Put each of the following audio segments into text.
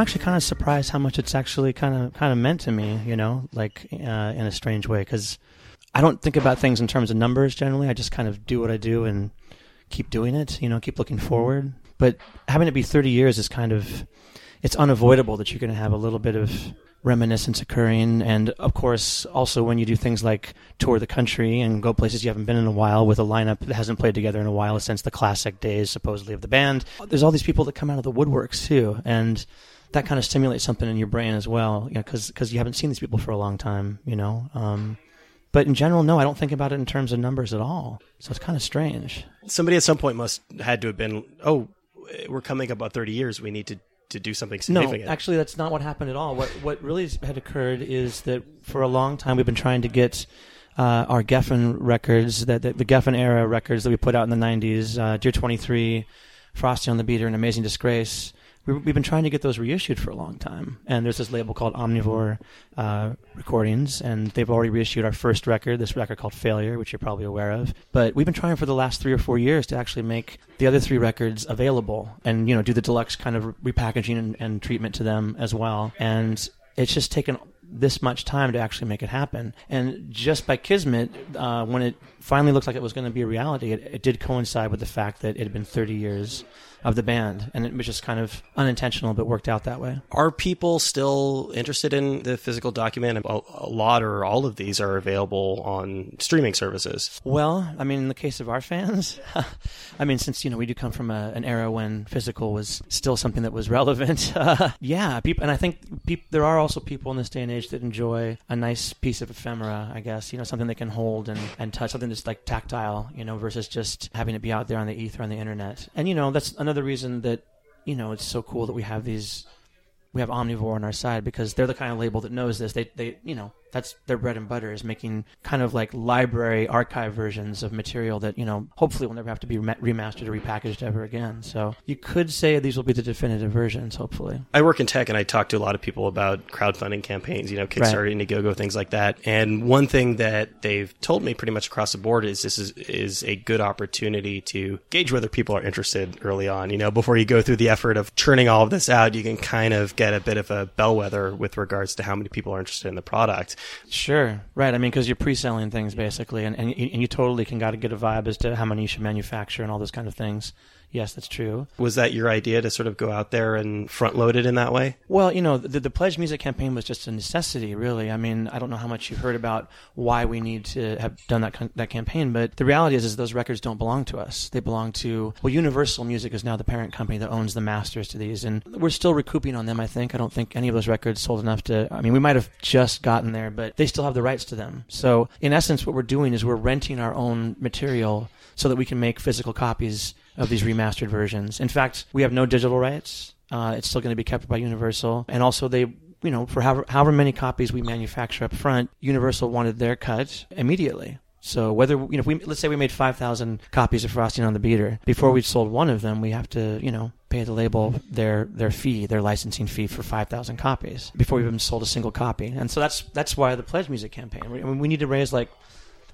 I'm actually kind of surprised how much it's actually kind of kind of meant to me, you know, like uh, in a strange way, because I don't think about things in terms of numbers generally. I just kind of do what I do and keep doing it, you know, keep looking forward. But having it be 30 years is kind of it's unavoidable that you're going to have a little bit of reminiscence occurring. And of course, also when you do things like tour the country and go places you haven't been in a while with a lineup that hasn't played together in a while since the classic days, supposedly, of the band, there's all these people that come out of the woodworks too. And that kind of stimulates something in your brain as well, you know, because you haven't seen these people for a long time, you know. Um, but in general, no, I don't think about it in terms of numbers at all. So it's kind of strange. Somebody at some point must had to have been, oh, we're coming up about 30 years. We need to to do something significant. No, actually, that's not what happened at all. What what really had occurred is that for a long time we've been trying to get uh, our Geffen records, that the, the, Geffen era records that we put out in the '90s, uh, Dear 23, Frosting on the Beater, and Amazing Disgrace we, have been trying to get those reissued for a long time. And there's this label called Omnivore uh, Recordings, and they've already reissued our first record, this record called Failure, which you're probably aware of. But we've been trying for the last three or four years to actually make the other three records available, and you know, do the deluxe kind of repackaging and, and treatment to them as well. And it's just taken this much time to actually make it happen. And just by kismet, uh, when it finally looked like it was going to be a reality, it, it, did coincide with the fact that it had been 30 years of the band, and it was just kind of unintentional, but worked out that way. Are people still interested in the physical document? A, a lot or all of these are available on streaming services. Well, I mean, in the case of our fans, I mean, since you know we do come from a, an era when physical was still something that was relevant, uh, yeah, people, and I think there are also people in this day and age that enjoy a nice piece of ephemera. I guess you know something they can hold and, and touch, something that's like tactile, you know, versus just having it be out there on the ether on the internet. And you know, that's another another reason that you know it's so cool that we have these we have omnivore on our side because they're the kind of label that knows this. They they you know that's their bread and butter is making kind of like library archive versions of material that you know hopefully will never have to be remastered or repackaged ever again. So you could say these will be the definitive versions hopefully. I work in tech and i talk to a lot of people about crowdfunding campaigns you know kickstarter right. indiegogo things like that. And one thing that they've told me pretty much across the board is this is is a good opportunity to gauge whether people are interested early on. You know before you go through the effort of churning all of this out you can kind of get a bit of a bellwether with regards to how many people are interested in the product Sure, right. I mean, because you're pre-selling things basically, and, and, and you totally can got to get a vibe as to how many you should manufacture and all those kind of things. Yes, that's true. Was that your idea to sort of go out there and front load it in that way? Well, you know, the, the Pledge Music campaign was just a necessity, really. I mean, I don't know how much you've heard about why we need to have done that that campaign, but the reality is, is those records don't belong to us. They belong to well, Universal Music is now the parent company that owns the masters to these, and we're still recouping on them. I think. I don't think any of those records sold enough to. I mean, we might have just gotten there, but they still have the rights to them. So, in essence, what we're doing is we're renting our own material so that we can make physical copies of these remastered versions. In fact, we have no digital rights. Uh, it's still going to be kept by Universal, and also they you know, for however, however many copies we manufacture up front, Universal wanted their cut immediately. So whether you know, we let's say we made five thousand copies of Frosting on the Beater, before we sold one of them, we have to you know pay the label their their fee, their licensing fee for five thousand copies before we've even sold a single copy. And so that's that's why the Pledge Music campaign. I mean, we need to raise like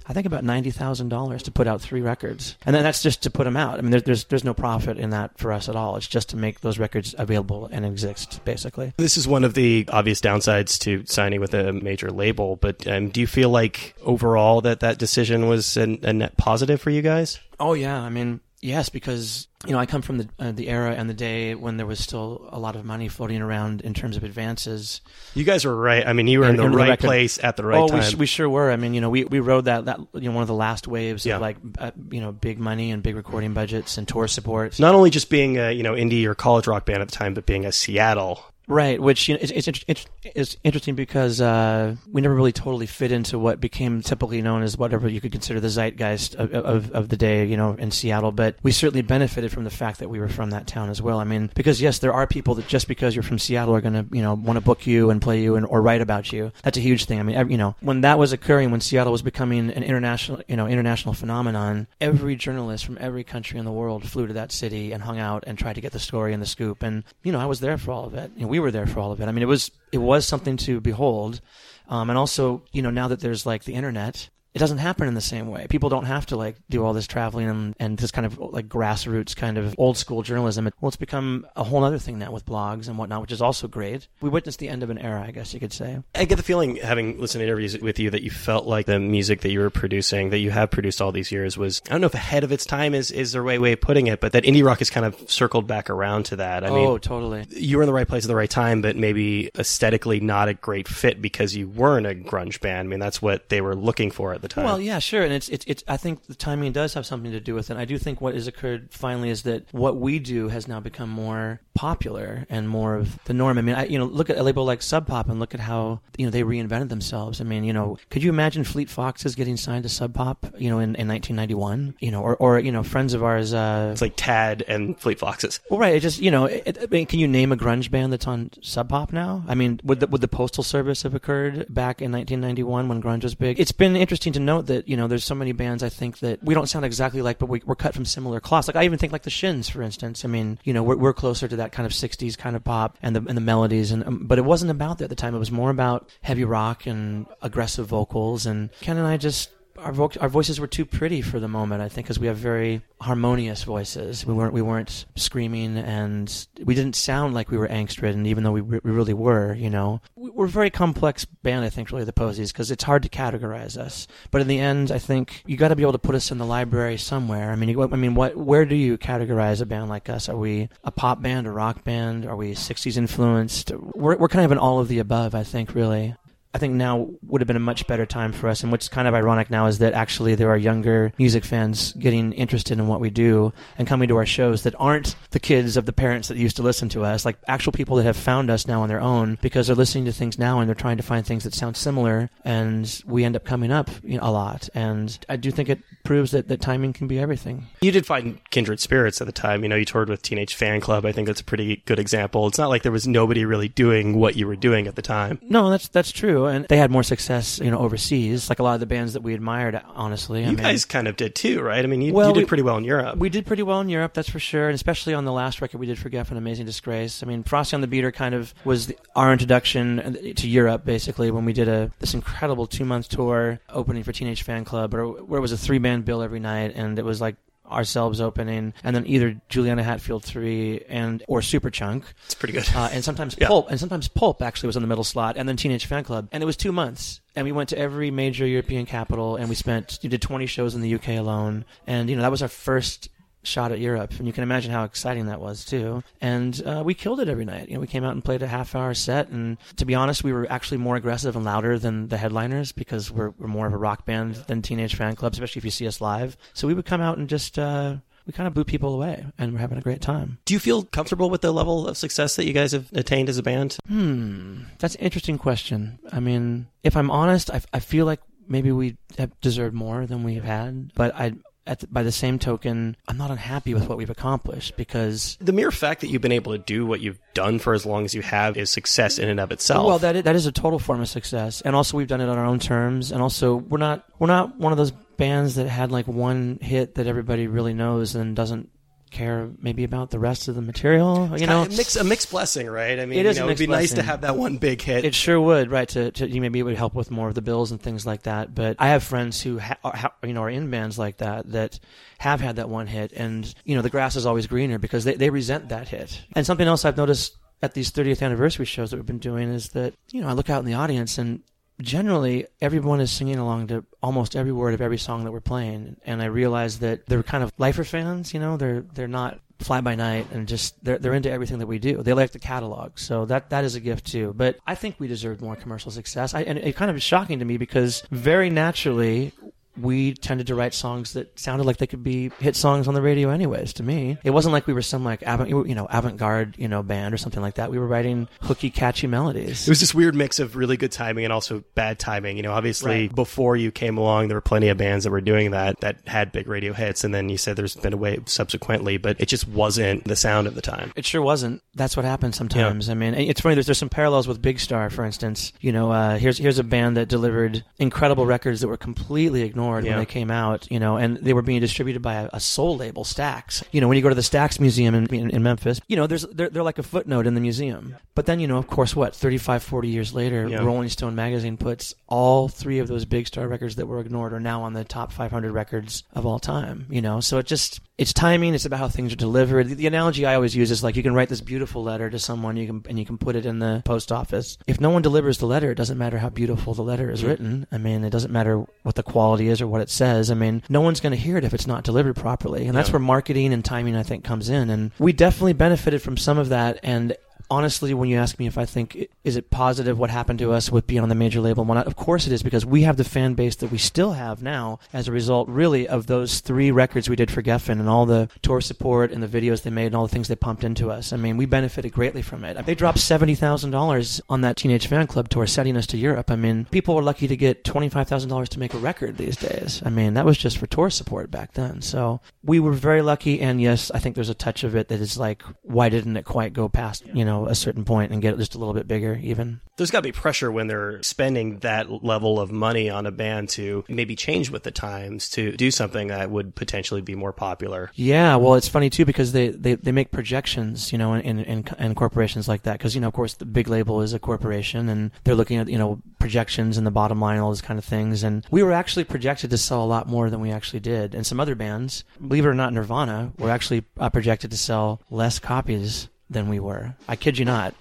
I think about ninety thousand dollars to put out three records, and then that's just to put them out. I mean, there, there's there's no profit in that for us at all. It's just to make those records available and exist, basically. This is one of the obvious downsides to signing with a major label. But um, do you feel like overall that that decision was a, a net positive for you guys? Oh yeah, I mean, Yes, because you know I come from the uh, the era and the day when there was still a lot of money floating around in terms of advances. You guys were right. I mean, you were in the right place at the right oh, time. We, we sure were. I mean, you know, we, we rode that that you know one of the last waves yeah. of like uh, you know big money and big recording budgets and tour support. Not only just being a you know indie or college rock band at the time, but being a Seattle Right, which you know, it's, it's, it's, interesting because uh, we never really totally fit into what became typically known as whatever you could consider the zeitgeist of, of, of, the day, you know, in Seattle. But we certainly benefited from the fact that we were from that town as well. I mean, because yes, there are people that just because you're from Seattle are going to, you know, want to book you and play you and or write about you. That's a huge thing. I mean, you know, when that was occurring, when Seattle was becoming an international, you know, international phenomenon, every journalist from every country in the world flew to that city and hung out and tried to get the story and the scoop. And you know, I was there for all of it. You know, we were there for all of it. I mean, it was it was something to behold, um, and also you know now that there's like the internet, it doesn't happen in the same way. People don't have to like do all this traveling and, and this kind of like grassroots kind of old school journalism. Well, it's become a whole other thing now with blogs and whatnot, which is also great. We witnessed the end of an era, I guess you could say. I get the feeling, having listened to interviews with you, that you felt like the music that you were producing, that you have produced all these years, was I don't know if ahead of its time is is the right way of putting it, but that indie rock has kind of circled back around to that. I oh, mean, totally. You were in the right place at the right time, but maybe aesthetically not a great fit because you weren't a grunge band. I mean, that's what they were looking for at the time. Well, yeah, sure, and it's it's, it's I think the timing does have something to do with it. I do think what has occurred finally is that what we do has now become more popular and more of the norm. I mean, I, you know, look at a label like Sub Pop and look at how you know they reinvented themselves. I mean, you know, could you imagine Fleet Foxes getting signed to Sub Pop? You know, in, in 1991. You know, or or you know, friends of ours. Uh, it's like Tad and Fleet Foxes. Well, right. It just you know, it, I mean, can you name a grunge band that's on Sub Pop now? I mean, would the, would the Postal Service have occurred back in 1991 when grunge was big? It's been interesting to note that you know, there's so many bands I think that we don't sound exactly like, but we, are cut from similar cloths. Like I even think like the Shins, for instance. I mean, you know, we're, we're closer to that kind of 60s kind of pop and the and the melodies, and um, but it wasn't about that at the time. It was more about heavy rock and aggressive vocals. And Ken and I just our vo- our voices were too pretty for the moment. I think because we have very harmonious voices. We weren't we weren't screaming, and we didn't sound like we were angst ridden, even though we, re- we really were. You know, we're a very complex band. I think really the Posies because it's hard to categorize us. But in the end, I think you got to be able to put us in the library somewhere. I mean, you, I mean, what where do you categorize a band like us? Are we a pop band, a rock band? Are we '60s influenced? We're we're kind of an all of the above. I think really. I think now would have been a much better time for us. And what's kind of ironic now is that actually there are younger music fans getting interested in what we do and coming to our shows that aren't the kids of the parents that used to listen to us, like actual people that have found us now on their own because they're listening to things now and they're trying to find things that sound similar. And we end up coming up you know, a lot. And I do think it proves that, that timing can be everything. You did find kindred spirits at the time. You know, you toured with Teenage Fanclub. I think that's a pretty good example. It's not like there was nobody really doing what you were doing at the time. No, that's that's true and they had more success, you know, overseas, like a lot of the bands that we admired. Honestly, you I mean, guys kind of did too, right? I mean, you, well, you did we, pretty well in Europe. We did pretty well in Europe, that's for sure, and especially on the last record we did for Geffen Amazing Disgrace. I mean, Frosting on the Beater kind of was the, our introduction to Europe, basically, when we did a this incredible two month tour opening for Teenage Fanclub, or where it was a three band bill every night, and it was like ourselves opening, and then either Juliana Hatfield three and or Superchunk. It's pretty good. Uh, and sometimes yeah. Pulp, and sometimes Pulp actually was in the middle slot, and then Teenage Fanclub, and it was two months. And we went to every major European capital, and we spent we did 20 shows in the UK alone, and you know that was our first shot at Europe, and you can imagine how exciting that was too. And uh, we killed it every night. You know, we came out and played a half-hour set, and to be honest, we were actually more aggressive and louder than the headliners because we're, we're more of a rock band than Teenage fan Fanclub, especially if you see us live. So we would come out and just. Uh, we kind of blew people away and we're having a great time. Do you feel comfortable with the level of success that you guys have attained as a band? Hmm, that's an interesting question. I mean, if I'm honest, I, I feel like maybe we have deserved more than we've had, but I the, by the same token, I'm not unhappy with what we've accomplished because the mere fact that you've been able to do what you've done for as long as you have is success in and of itself. Well, that is, that is a total form of success, and also we've done it on our own terms, and also we're not we're not one of those bands that had like one hit that everybody really knows and doesn't care maybe about the rest of the material. You know, a, mix, a mixed blessing, right? I mean, it is. You know, it'd be blessing. nice to have that one big hit. It sure would, right? To, to you maybe it would help with more of the bills and things like that. But I have friends who ha- are, you know are in bands like that that have had that one hit, and you know the grass is always greener because they they resent that hit. And something else I've noticed at these 30th anniversary shows that we've been doing is that you know I look out in the audience and generally everyone is singing along to almost every word of every song that we're playing and i realize that they're kind of lifer fans you know? They're they're not fly by night and just they're they're into everything that we do. They like the catalog so that that is a gift too. But i think we deserve more commercial success. I, and it kind of is shocking to me because very naturally we tended to write songs that sounded like they could be hit songs on the radio anyways to me. It wasn't like we were some like avant you know avant-garde you know band or something like that. We were writing hooky catchy melodies. It was this weird mix of really good timing and also bad timing. You know obviously right. before you came along there were plenty of bands that were doing that that had big radio hits and then you said there's been a wave subsequently but it just wasn't the sound of the time. It sure wasn't. That's what happens sometimes. Yeah. i mean it's funny there's, there's some parallels with big star for instance. You know uh, here's here's a band that delivered incredible records that were completely ignored ignored Yeah. when they came out, you know, and they were being distributed by a, a soul label, Stax. You know, when you go to the Stax Museum in, in, in Memphis, you know, there's they're, they're like a footnote in the museum. But then, you know, of course, what 35, 40 years later, Yeah. Rolling Stone magazine puts all three of those big star records that were ignored are now on the top 500 records of all time. You know, so it just it's timing. It's about how things are delivered. The, the analogy I always use is like you can write this beautiful letter to someone, you can and you can put it in the post office. If no one delivers the letter, it doesn't matter how beautiful the letter is written. I mean, it doesn't matter what the quality is or what it says. I mean, no one's going to hear it if it's not delivered properly, and that's Yeah. where marketing and timing I think comes in. And we definitely benefited from some of that. And honestly, when you ask me if I think is it positive what happened to us with being on the major label and whatnot, of course it is because we have the fan base that we still have now as a result, really, of those three records we did for Geffen and all the tour support and the videos they made and all the things they pumped into us. I mean, we benefited greatly from it. They dropped seventy thousand dollars on that Teenage Fan Club tour, setting us to Europe. I mean, people were lucky to get twenty five thousand dollars to make a record these days. I mean, that was just for tour support back then. So we were very lucky, and yes, I think there's a touch of it that is like, why didn't it quite go past you know a certain point and get just a little bit bigger even? There's got to be pressure when they're spending that level of money on a band to maybe change with the times to do something that would potentially be more popular. Yeah, well, it's funny too because they, they, they make projections, you know, in, in, in, in corporations like that. Because you know, of course, the big label is a corporation, and they're looking at you know projections and the bottom line, all those kind of things. And we were actually projected to sell a lot more than we actually did. And some other bands, believe it or not, Nirvana, were actually uh, projected to sell less copies than we were. I kid you not.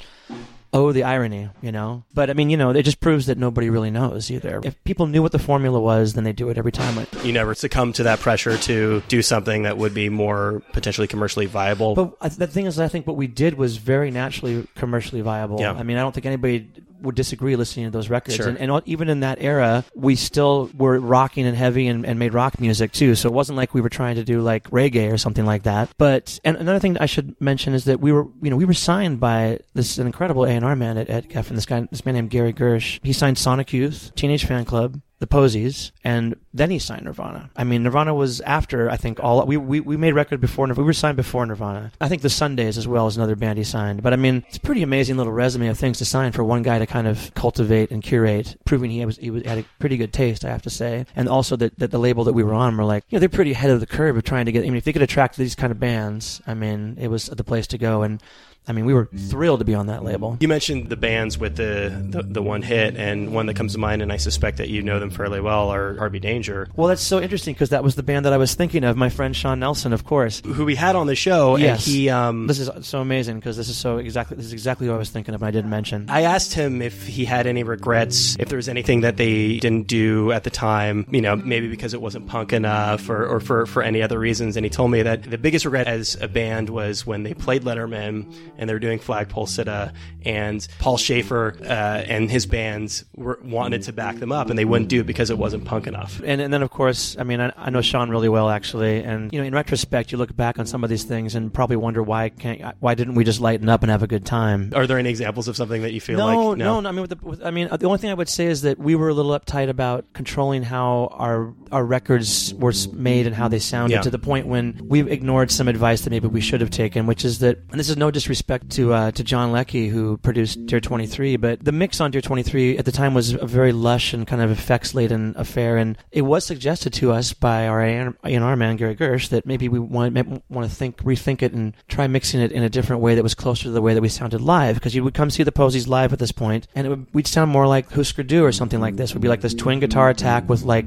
Oh, the irony, you know? But I mean, you know, it just proves that nobody really knows either. If people knew what the formula was, then they'd do it every time. Like, You never succumb to that pressure to do something that would be more potentially commercially viable. But I- the thing is, I think what we did was very naturally commercially viable. Yeah. I mean, I don't think anybody would disagree listening to those records. Sure. And, and even in that era, we still were rocking and heavy and, and made rock music too. So it wasn't like we were trying to do like reggae or something like that. But and another thing I should mention is that we were, you know, we were signed by this incredible A and R man at, at Geffen. This guy, this man named Gary Gersh. He signed Sonic Youth, Teenage Fan Club, the Posies, and then he signed Nirvana. I mean, Nirvana was after I think all we we, we made record before Nirvana. We were signed before Nirvana. I think the Sundays as well as another band he signed. But I mean, it's a pretty amazing little resume of things to sign for one guy to kind of cultivate and curate, proving he was he was, had a pretty good taste, I have to say. And also that, that the label that we were on were like, you know, they're pretty ahead of the curve of trying to get. I mean, if they could attract these kind of bands, I mean, it was the place to go. And I mean, we were thrilled to be on that label. You mentioned the bands with the, the, the one hit, and one that comes to mind, and I suspect that you know them fairly well, are Harvey Danger, Well, that's so interesting because that was the band that I was thinking of. My friend Sean Nelson, of course. who we had on the show, Yes. and he. Um, This is so amazing because this is so exactly this is exactly what I was thinking of. and I didn't mention. I asked him if he had any regrets, if there was anything that they didn't do at the time, you know, maybe because it wasn't punk enough or, or for, for any other reasons. And he told me that the biggest regret as a band was when they played Letterman and they were doing Flagpole Sitta and Paul Shaffer uh, and his bands were, wanted to back them up and they wouldn't do it because it wasn't punk enough. and, and then of course, I mean, I, I know Sean really well actually, and you know, in retrospect, you look back on some of these things and probably wonder why can't why didn't we just lighten up and have a good time? Are there any examples of something that you feel no, like no, no. I mean, with the, with, I mean, the only thing I would say is that we were a little uptight about controlling how our our records were made and how they sounded Yeah. to the point when we ignored some advice that maybe we should have taken, which is that, and this is no disrespect to uh, to John Leckie who produced Dear 23, but the mix on Dear 23 at the time was a very lush and kind of effects laden affair, and it was suggested to us by our A&R man Gary Gersh that maybe we want want to think rethink it and try mixing it in a different way that was closer to the way that we sounded live because you would come see the Posies live at this point and would, we'd sound more like Husker Du or something like this. Would be like this twin guitar attack with like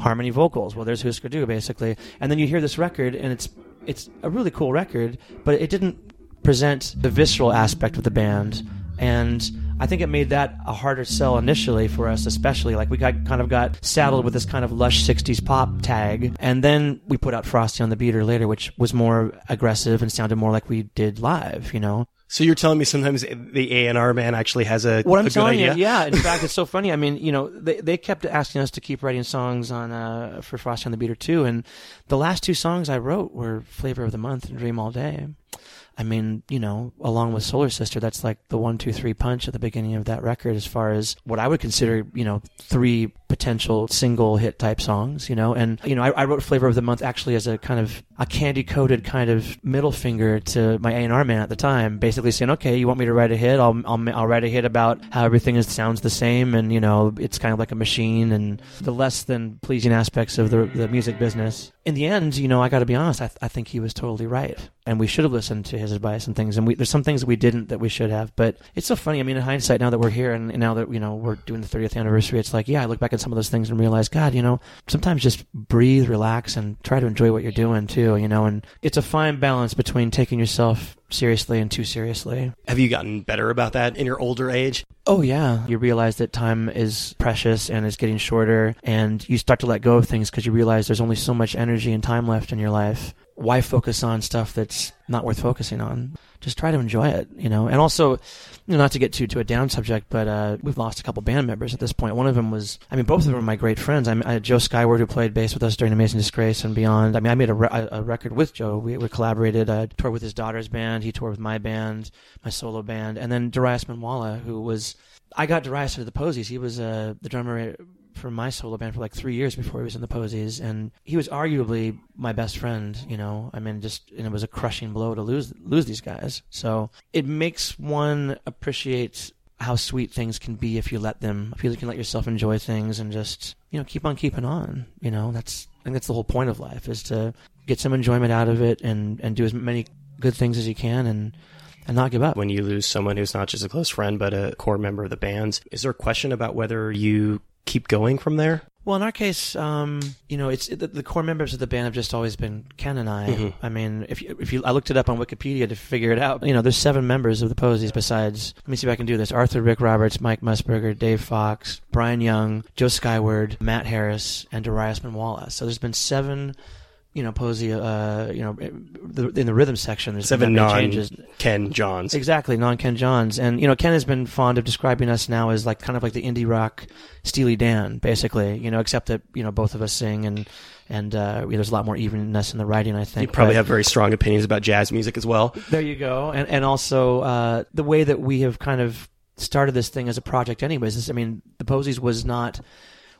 harmony vocals. Well, there's Husker Du basically, and then you hear this record and it's it's a really cool record, but it didn't present the visceral aspect of the band and I think it made that a harder sell initially for us, especially like we got kind of got saddled with this kind of lush '60s pop tag, and then we put out Frosting on the Beater later, which was more aggressive and sounded more like we did live. You know, So you're telling me sometimes the A&R man actually has a, what I'm a good telling idea? you, yeah. In fact, it's so funny. I mean, you know, they they kept asking us to keep writing songs on uh, for Frosting on the Beater too, and the last two songs I wrote were Flavor of the Month and Dream All Day. I mean, you know, along with Solar Sister, that's like the one, two, three punch at the beginning of that record as far as what I would consider, you know, three potential single hit type songs, you know. And, you know, I, I wrote Flavor of the Month actually as a kind of a candy coated kind of middle finger to my A&R man at the time, basically saying, okay, you want me to write a hit? I'll, I'll, I'll write a hit about how everything is, sounds the same and, you know, it's kind of like a machine and the less than pleasing aspects of the, the music business. In the end, you know, I got to be honest, I, th- I think he was totally right and we should have listened to his advice and things. And we, there's some things we didn't that we should have. But it's so funny. I mean, in hindsight, now that we're here and, and now that you know we're doing the 30th anniversary, it's like, yeah, I look back at some of those things and realize, God, you know, sometimes just breathe, relax, and try to enjoy what you're doing too. You know, and it's a fine balance between taking yourself seriously and too seriously. Have you gotten better about that in your older age? Oh yeah, you realize that time is precious and is getting shorter, and you start to let go of things because you realize there's only so much energy and time left in your life why focus on stuff that's not worth focusing on? Just try to enjoy it, you know. And also, you know, not to get too to a down subject, but uh, we've lost a couple band members at this point. One of them was, I mean, both of them are my great friends. I, had Joe Skyward who played bass with us during Amazing Disgrace and beyond. I mean, I made a, re- a record with Joe. We, we collaborated. I toured with his daughter's band. He toured with my band, my solo band, and then Darius Minwalla, who was. I got Darius into the Posies. He was uh, the drummer for my solo band for like three years before he was in the Posies, and he was arguably my best friend. You know, I mean, just and it was a crushing blow to lose lose these guys. So it makes one appreciate how sweet things can be if you let them. If you can let yourself enjoy things and just you know keep on keeping on. You know, that's I think that's the whole point of life is to get some enjoyment out of it and and do as many good things as you can and and not give up. When you lose someone who's not just a close friend but a core member of the band, is there a question about whether you keep going from there? Well, in our case, um, you know, it's it, the, core members of the band have just always been Ken and I. Mm-hmm. I mean, if you, if you, I looked it up on Wikipedia to figure it out. You know, there's seven members of the Posies besides. Let me see if I can do this: Arthur, Rick Roberts, Mike Musburger, Dave Fox, Brian Young, Joe Skyward, Matt Harris, and Darius Minwalla. So there's been seven you know, Posey, uh, you know, in the rhythm section, there's seven non Ken Johns. Exactly, non Ken Johns, and you know, Ken has been fond of describing us now as like kind of like the indie rock Steely Dan, basically. You know, except that you know both of us sing and and uh, there's a lot more evenness in the writing. I think you probably but, have very strong opinions about jazz music as well. There you go, and and also uh, the way that we have kind of started this thing as a project. Anyways, this, I mean, the Posies was not.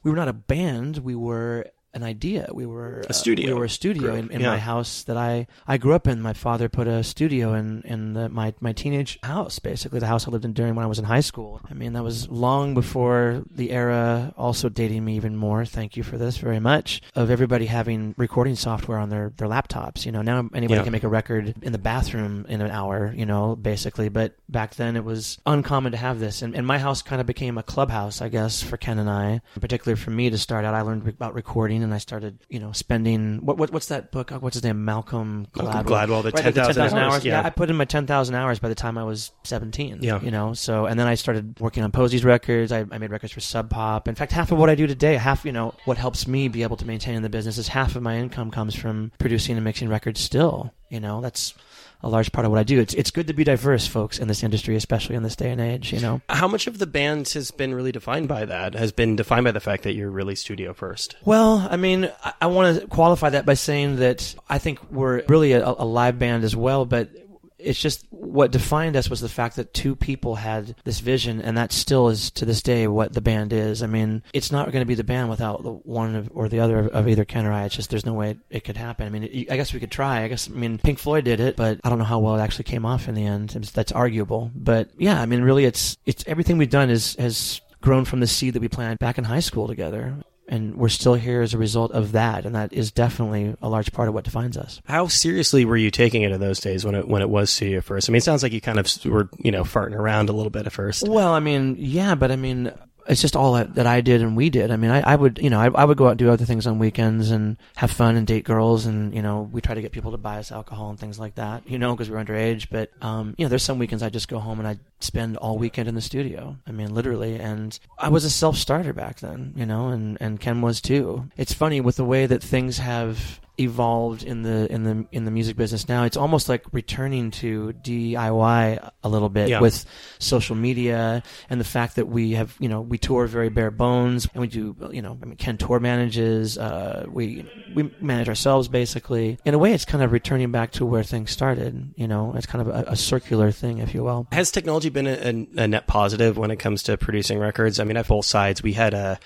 We were not a band. We were an idea. We were a studio. Uh, we were a studio in, in yeah. my house that I, I grew up in. My father put a studio in in the, my my teenage house, basically the house I lived in during when I was in high school. I mean, that was long before the era. Also dating me even more. Thank you for this very much. Of everybody having recording software on their their laptops. You know, now anybody yeah. can make a record in the bathroom in an hour. You know, basically. But back then it was uncommon to have this, and, and my house kind of became a clubhouse, I guess, for Ken and I. Particularly for me to start out, I learned about recording and I started, you know, spending what, what what's that book? What's his name? Malcolm Gladwell. Gladwell, the right, ten thousand hours. hours. Yeah. yeah. I put in my ten thousand hours by the time I was seventeen. Yeah, you know. So and then I started working on Posies records. I, I made records for Sub Pop. In fact, half of what I do today, half you know, what helps me be able to maintain the business is half of my income comes from producing and mixing records. Still, you know, that's a large part of what I do. It's it's good to be diverse, folks, in this industry, especially in this day and age. You know, how much of the band has been really defined by that? Has been defined by the fact that you're really studio first. Well, I mean, I, I want to qualify that by saying that I think we're really a, a live band as well, but it's just what defined us was the fact that two people had this vision, and that still is to this day what the band is. I mean, it's not going to be the band without the one or the other of either Ken or I. It's just there's no way it could happen. I mean, it, I guess we could try. I guess I mean Pink Floyd did it, but I don't know how well it actually came off in the end. That's arguable. But yeah, I mean, really, it's it's everything we've done is has grown from the seed that we planted back in high school together and we're still here as a result of that and that is definitely a large part of what defines us. How seriously were you taking it in those days when it when it was studio first? I mean it sounds like you kind of were you know farting around a little bit at first. Well i mean yeah but i mean it's just all that, that I did and we did. I mean, I, I would, you know, I, I, would go out and do other things on weekends and have fun and date girls. And, you know, we try to get people to buy us alcohol and things like that, you know, because we're underage. But, um, you know, there's some weekends I just go home and I spend all weekend in the studio. I mean, literally. And I was a self starter back then, you know, and, and Ken was too. It's funny with the way that things have evolved in the in the in the music business now. It's almost like returning to DIY a little bit Yeah. with social media and the fact that we have you know we tour very bare bones and we do you know I mean Ken tour manages uh, we we manage ourselves basically. In a way, it's kind of returning back to where things started. You know, it's kind of a, a circular thing, if you will. Has technology been a, a, a net positive when it comes to producing records? I mean, at both sides, we had a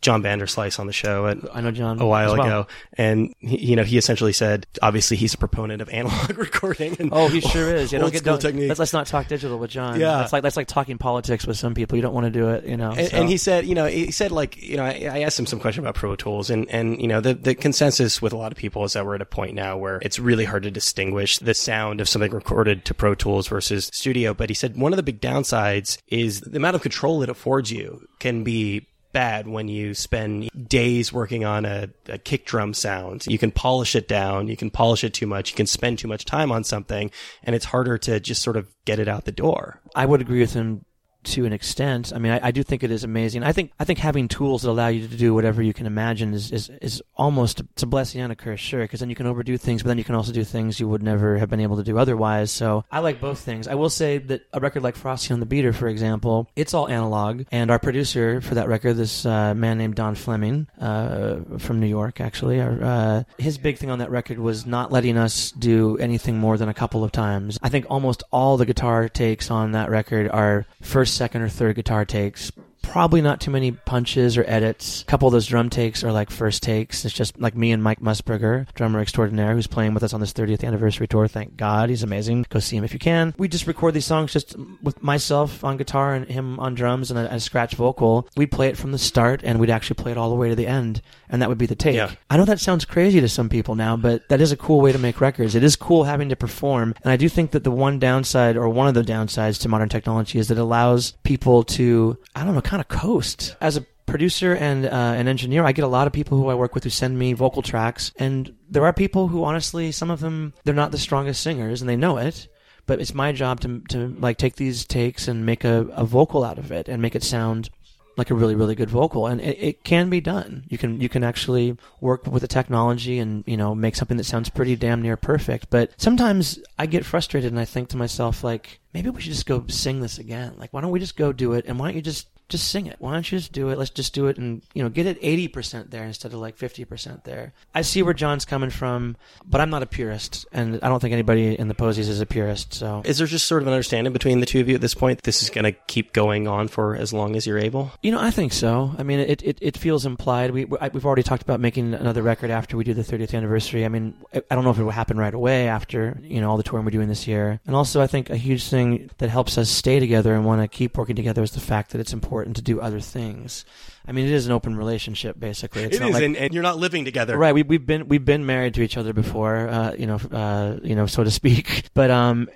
John Vanderslice on the show at, I know John a while well. ago, and he, you know he essentially said, obviously he's a proponent of analog recording. And Oh, he sure is. Yeah, don't get don't. Let's, let's not talk digital with John. Yeah. that's like that's like talking politics with some people. You don't want to do it, you know. And, so. and he said, you know, he said like, you know, I, I asked him some question about Pro Tools, and and you know, the the consensus with a lot of people is that we're at a point now where it's really hard to distinguish the sound of something recorded to Pro Tools versus studio. But he said one of the big downsides is the amount of control it affords you can be bad when you spend days working on a, a kick drum sound. You can polish it down. You can polish it too much. You can spend too much time on something and it's harder to just sort of get it out the door. I would agree with him to an extent. I mean, I, I do think it is amazing. I think I think having tools that allow you to do whatever you can imagine is is, is almost it's a blessing and a curse, sure, because then you can overdo things, but then you can also do things you would never have been able to do otherwise. So I like both things. I will say that a record like Frosting on the Beater, for example, it's all analog, and our producer for that record, this uh, man named Don Fleming uh, from New York, actually, our, uh, his big thing on that record was not letting us do anything more than a couple of times. I think almost all the guitar takes on that record are first, second, or third guitar takes. Probably not too many punches or edits. A couple of those drum takes are like first takes. It's just like me and Mike Musburger, drummer extraordinaire, who's playing with us on this 30th anniversary tour. Thank God, he's amazing. Go see him if you can. We just record these songs just with myself on guitar and him on drums and a, a scratch vocal. We'd play it from the start and we'd actually play it all the way to the end, and that would be the take. Yeah. I know that sounds crazy to some people now, but that is a cool way to make records. It is cool having to perform, and I do think that the one downside, or one of the downsides to modern technology, is that it allows people to, I don't know, kind coast. As a producer and uh, an engineer, I get a lot of people who I work with who send me vocal tracks, and there are people who, honestly, some of them, they're not the strongest singers, and they know it. But it's my job to to like take these takes and make a, a vocal out of it and make it sound like a really really good vocal and it, it can be done you can you can actually work with the technology and you know make something that sounds pretty damn near perfect but sometimes i get frustrated and i think to myself like maybe we should just go sing this again like why don't we just go do it and why don't you just just sing it why don't you just do it let's just do it and you know get it 80% there instead of like 50% there i see where john's coming from but i'm not a purist and i don't think anybody in the posies is a purist so Is there just sort of an understanding between the two of you at this point? This is going to keep going on for as long as you're able? You know, I think so. I mean, it, it, it feels implied. We we've already talked about making another record after we do the 30th anniversary. I mean, I I don't know if it will happen right away after you know all the touring we're doing this year. And also, I think a huge thing that helps us stay together and want to keep working together is the fact that it's important to do other things. I mean, it is an open relationship basically. It's It not is, like and, and you're not living together. Right, we, we've been we've been married to each other before, uh, you know, uh, you know, so to speak. But um,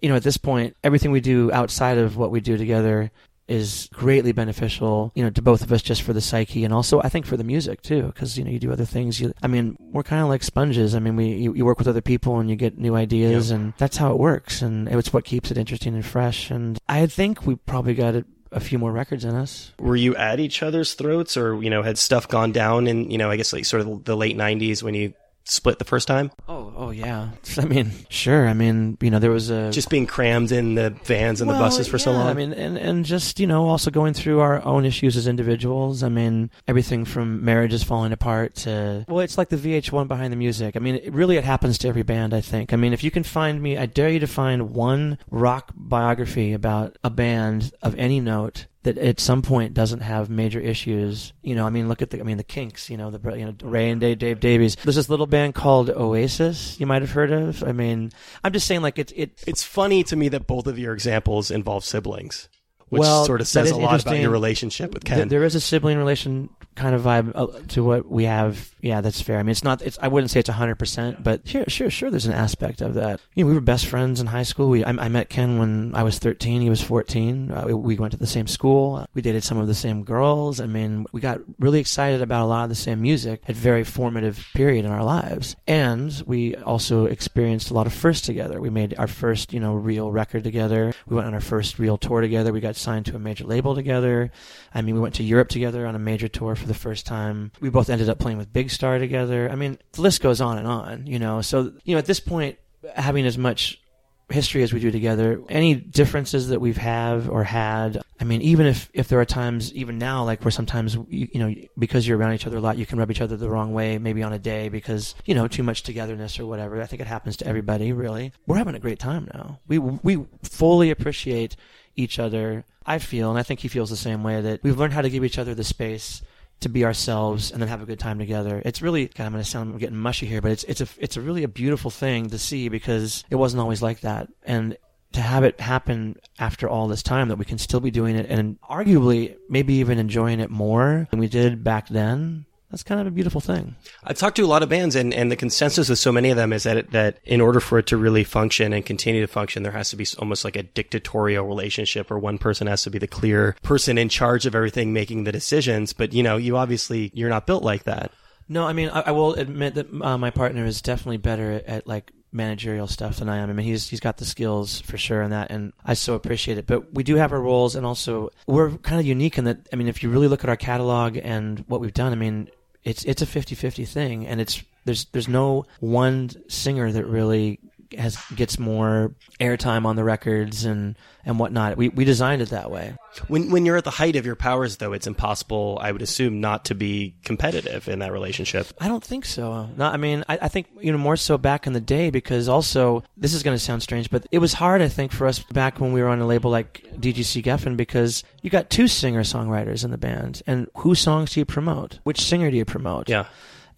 you know, at this point, everything we do outside of what we do together is greatly beneficial, you know, to both of us, just for the psyche, and also I think for the music too, because you know you do other things. You, I mean, we're kind of like sponges. I mean, we you, you work with other people and you get new ideas, and that's how it works, and it's what keeps it interesting and fresh. And I think we probably got it. A few more records in us. Were you at each other's throats, or you know, had stuff gone down in you know, I guess like sort of the late '90s when you split the first time? Oh, oh yeah. I mean, sure. I mean, you know, there was a Just being crammed in the vans and Well, the buses for so long. I mean, and and just you know, also going through our own issues as individuals. I mean, everything from marriages falling apart to well, it's like the VH1 behind the music. I mean, it really it happens to every band. I think. I mean, if you can find me, I dare you to find one rock biography about a band of any note that at some point doesn't have major issues. You know, I mean, look at the, I mean, the Kinks. You know, the you know Ray and Dave, Dave Davies. There's this little band called Oasis. You might have heard of. I mean, I'm just saying, like it's it. it's funny to me that both of your examples involve siblings, which Well, sort of says a lot about your relationship with Th- Ken. there is a sibling relation kind of vibe uh, to what we have. Yeah, that's fair. I mean, it's not. It's. I wouldn't say it's hundred percent, but sure, sure, sure. There's an aspect of that. You know, we were best friends in high school. We. I, I met Ken when I was thirteen. He was fourteen. Uh, we, we went to the same school. We dated some of the same girls. I mean, we got really excited about a lot of the same music at very formative period in our lives, and we also experienced a lot of firsts together. We made our first, you know, real record together. We went on our first real tour together. We got signed to a major label together. I mean, we went to Europe together on a major tour for the first time. We both ended up playing with Big Star together. I mean, the list goes on and on, you know. So, you know, at this point, having as much history as we do together, any differences that we've have or had, I mean, even if, if there are times, even now, like where sometimes, you, you know, because you're around each other a lot, you can rub each other the wrong way, maybe on a day because, you know, too much togetherness or whatever. I think it happens to everybody, really. We're having a great time now. We, we fully appreciate each other. I feel, and I think he feels the same way, that we've learned how to give each other the space to be ourselves and then have a good time together. It's really God, I'm going to sound I'm getting mushy here, but it's it's a it's a really a beautiful thing to see because it wasn't always like that. And to have it happen after all this time that we can still be doing it and arguably maybe even enjoying it more than we did back then that's kind of a beautiful thing. I've talked to a lot of bands, and, and the consensus with so many of them is that it, that in order for it to really function and continue to function, there has to be almost like a dictatorial relationship, where one person has to be the clear person in charge of everything, making the decisions. But you know, you obviously you're not built like that. No, I mean, I, I will admit that uh, my partner is definitely better at, at like managerial stuff than I am. I mean, he's he's got the skills for sure in that, and I so appreciate it. But we do have our roles, and also we're kind of unique in that. I mean, if you really look at our catalog and what we've done, I mean, it's it's a 50-50 thing and it's there's there's no one singer that really has gets more airtime on the records and and whatnot. We we designed it that way. When when you're at the height of your powers, though, it's impossible. I would assume not to be competitive in that relationship. I don't think so. Not. I mean, I, I think you know more so back in the day because also this is going to sound strange, but it was hard. I think for us back when we were on a label like DGC Geffen because you got two singer songwriters in the band, and whose songs do you promote? Which singer do you promote? Yeah.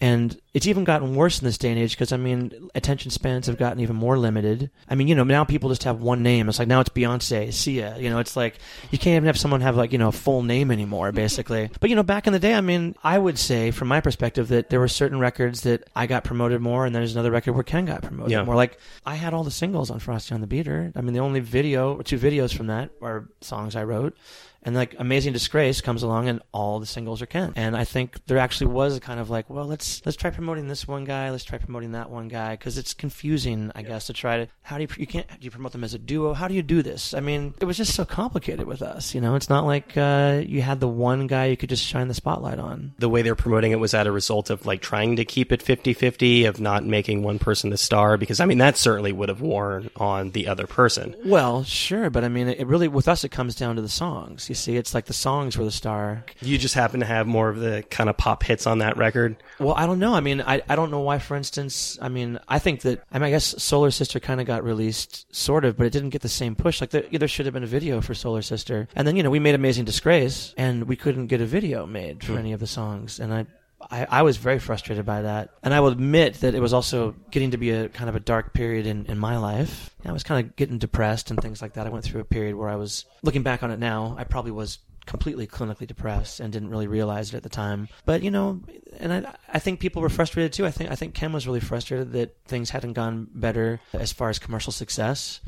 And it's even gotten worse in this day and age because I mean, attention spans have gotten even more limited. I mean, you know, now people just have one name. It's like now it's Beyonce, Sia. You know, it's like you can't even have someone have like you know a full name anymore, basically. but you know, back in the day, I mean, I would say from my perspective that there were certain records that I got promoted more, and then there's another record where Ken got promoted Yeah. more. Like I had all the singles on Frosting on the Beater. I mean, the only video or two videos from that are songs I wrote. And like Amazing Disgrace comes along and all the singles are Ken. And I think there actually was a kind of like, well, let's let's try promoting this one guy, let's try promoting that one guy because it's confusing, I guess, to try to how do you you can't do you promote them as a duo? How do you do this? I mean, it was just so complicated with us, you know. It's not like uh, you had the one guy you could just shine the spotlight on. The way they're promoting it was at a result of like trying to keep it 50-50 of not making one person the star because I mean that certainly would have worn on the other person. Well, sure, but I mean, it really with us it comes down to the songs. You see, it's like the songs were the star. You just happen to have more of the kind of pop hits on that record. Well, I don't know. I mean, I, I don't know why, for instance, I mean, I think that, I mean, I guess Solar Sister kind of got released, sort of, but it didn't get the same push. Like, there, there should have been a video for Solar Sister. And then, you know, we made Amazing Disgrace, and we couldn't get a video made for hmm. any of the songs. And I, I, I was very frustrated by that. And I will admit that it was also getting to be a kind of a dark period in, in my life. I was kind of getting depressed and things like that. I went through a period where I was, looking back on it now, I probably was completely clinically depressed and didn't really realize it at the time. But you know, and I I think people were frustrated too. I think I think Ken was really frustrated that things hadn't gone better as far as commercial success.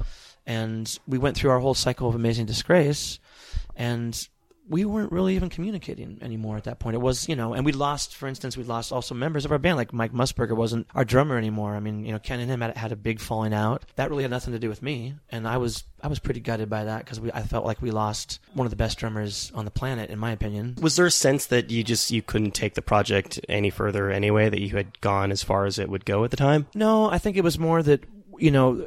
And we went through our whole cycle of Amazing Disgrace, and we weren't really even communicating anymore at that point. It was, you know, and we lost, for instance, we lost also members of our band, like Mike Musburger wasn't our drummer anymore. I mean, you know, Ken and him had, had a big falling out. That really had nothing to do with me, and I was I was pretty gutted by that because I felt like we lost one of the best drummers on the planet, in my opinion. Was there a sense that you just you couldn't take the project any further anyway? That you had gone as far as it would go at the time? No, I think it was more that you know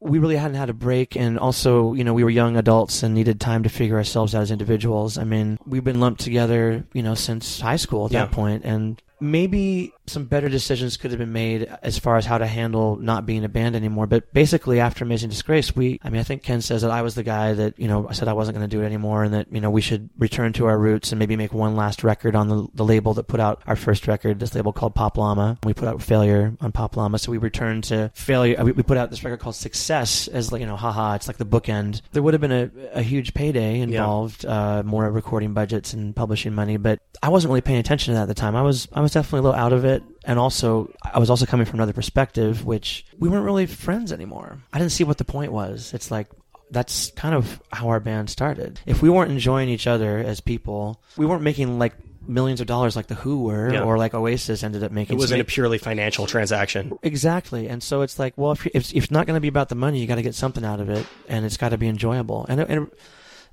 we really hadn't had a break and also you know we were young adults and needed time to figure ourselves out as individuals i mean we've been lumped together you know since high school at Yeah. that point and maybe some better decisions could have been made as far as how to handle not being a band anymore. But basically after amazing disgrace we i mean i think ken says that i was the guy that you know i said i wasn't going to do it anymore and that you know we should return to our roots and maybe make one last record on the, the label that put out our first record this label called pop llama. We put out failure on pop llama. So we returned to failure. We, we put out this record called success as like you know haha it's like the bookend. There would have been a, a huge payday involved uh, more recording budgets and publishing money but i wasn't really paying attention to that at the time. I was i was definitely a little out of it and also i was also coming from another perspective which we weren't really friends anymore i didn't see what the point was it's like that's kind of how our band started if we weren't enjoying each other as people we weren't making like millions of dollars like the who were Yeah. or like oasis ended up making It wasn't a purely financial transaction. Exactly, and so it's like, well, if, if, if it's not going to be about the money, you got to get something out of it, and it's got to be enjoyable. And, it- and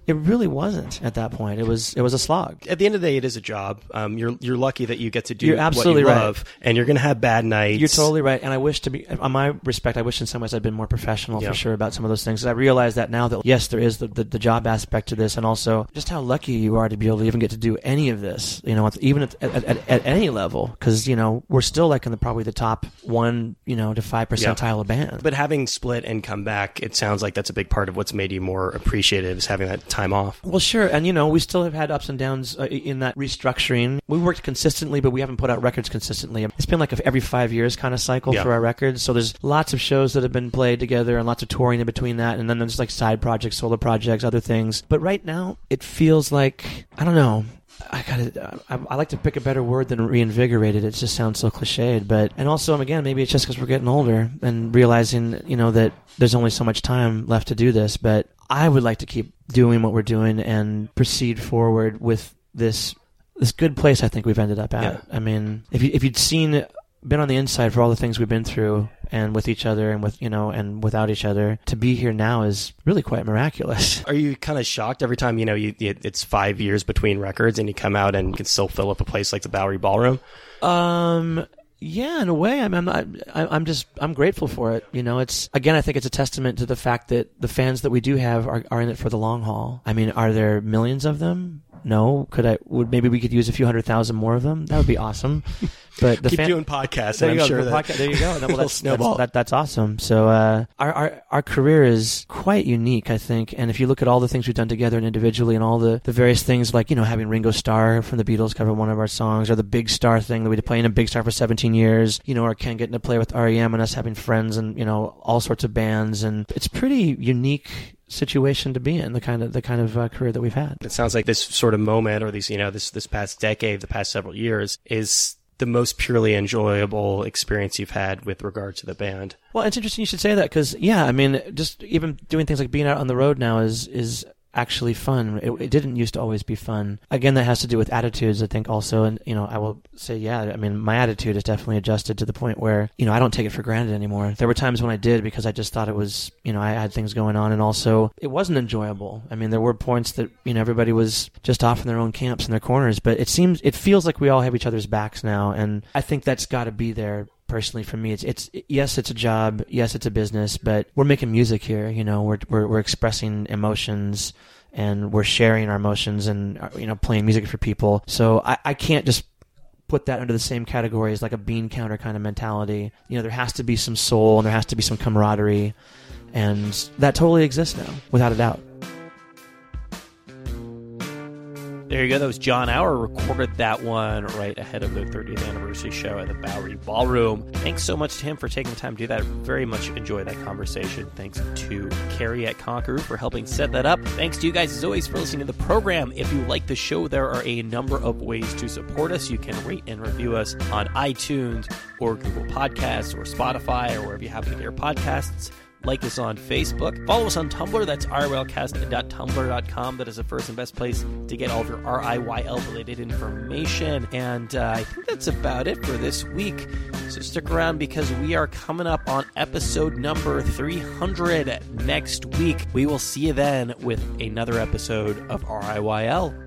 it really wasn't at that point. It was it was a slog. At the end of the day, it is a job. Um, you're you're lucky that you get to do You're absolutely what you right. love, and you're going to have bad nights. You're totally right, and I wish to be. On my respect, I wish in some ways I'd been more professional Yeah. for sure about some of those things. I realize that now that yes, there is the, the, the job aspect to this, and also just how lucky you are to be able to even get to do any of this. You know, even at, at, at, at any level, because you know we're still like in the probably the top one, you know, to five percentile of band. But having split and come back, it sounds like that's a big part of what's made you more appreciative is having that time off. Well, sure, and you know, we still have had ups and downs uh, in that restructuring. We worked consistently, but we haven't put out records consistently. It's been like a every five years kind of cycle Yeah. for our records. So there's lots of shows that have been played together, and lots of touring in between that, and then there's like side projects, solo projects, other things. But right now, it feels like I don't know. I gotta. I, I like to pick a better word than reinvigorated. It just sounds so cliched. But and also, again, maybe it's just because we're getting older and realizing, you know, that there's only so much time left to do this. But I would like to keep doing what we're doing and proceed forward with this this good place. I think we've ended up at. Yeah. I mean, if you if you'd seen been on the inside for all the things we've been through and with each other and with you know and without each other to be here now is really quite miraculous Are you kind of shocked every time you know you, it- it's five years between records and you come out and you can still fill up a place like the Bowery Ballroom? Um. Yeah, in a way, I'm, I'm not. I'm just. I'm grateful for it. You know, it's again. I think it's a testament to the fact that the fans that we do have are, are in it for the long haul. I mean, are there millions of them? No. Could I? Would maybe we could use a few hundred thousand more of them? That would be awesome. But the Keep fan, doing podcasts, there you I'm go. sure the there you go. Well, that's, snowball. That's, that, that's awesome. So uh, our, our our career is quite unique, I think. And if you look at all the things we've done together and individually, and all the, the various things like you know having Ringo Starr from the Beatles cover one of our songs, or the Big Star thing that we did playing in Big Star for 17 years, you know, or Ken getting to play with REM and us having friends and you know all sorts of bands, and it's pretty unique situation to be in the kind of the kind of uh, career that we've had. it sounds like this sort of moment or these you know this this past decade the past several years is the most purely enjoyable experience you've had with regard to the band Well, it's interesting you should say that because yeah, I mean, just even doing things like being out on the road now is is actually fun. It, it didn't used to always be fun. Again, that has to do with attitudes, I think, also. And you know, I will say, yeah, I mean, my attitude is definitely adjusted to the point where you know I don't take it for granted anymore. There were times when I did because I just thought it was you know I had things going on, and also it wasn't enjoyable. I mean, there were points that you know everybody was just off in their own camps in their corners, but it seems it feels like we all have each other's backs now, and I think that's got to be there personally for me it's it's yes it's a job yes it's a business but we're making music here you know we're we're, we're expressing emotions and we're sharing our emotions and uh, you know playing music for people. So i i can't just put that under the same category as like a bean counter kind of mentality. You know there has to be some soul and there has to be some camaraderie and that totally exists now without a doubt There you go. That was Jon Auer. Recorded that one right ahead of the 30th anniversary show at the Bowery Ballroom. Thanks so much to him for taking the time to do that. Very much enjoy that conversation. Thanks to Carrie at Conqueror for helping set that up. Thanks to you guys, as always, for listening to the program. If you like the show, there are a number of ways to support us. You can rate and review us on iTunes or Google Podcasts or Spotify or wherever you happen to get your podcasts. Like us on Facebook. Follow us on Tumblr. That's rylcast.tumblr.com. That is the first and best place to get all of your RIYL related information. And uh, I think that's about it for this week. So stick around because we are coming up on episode number 300 next week. We will see you then with another episode of RIYL.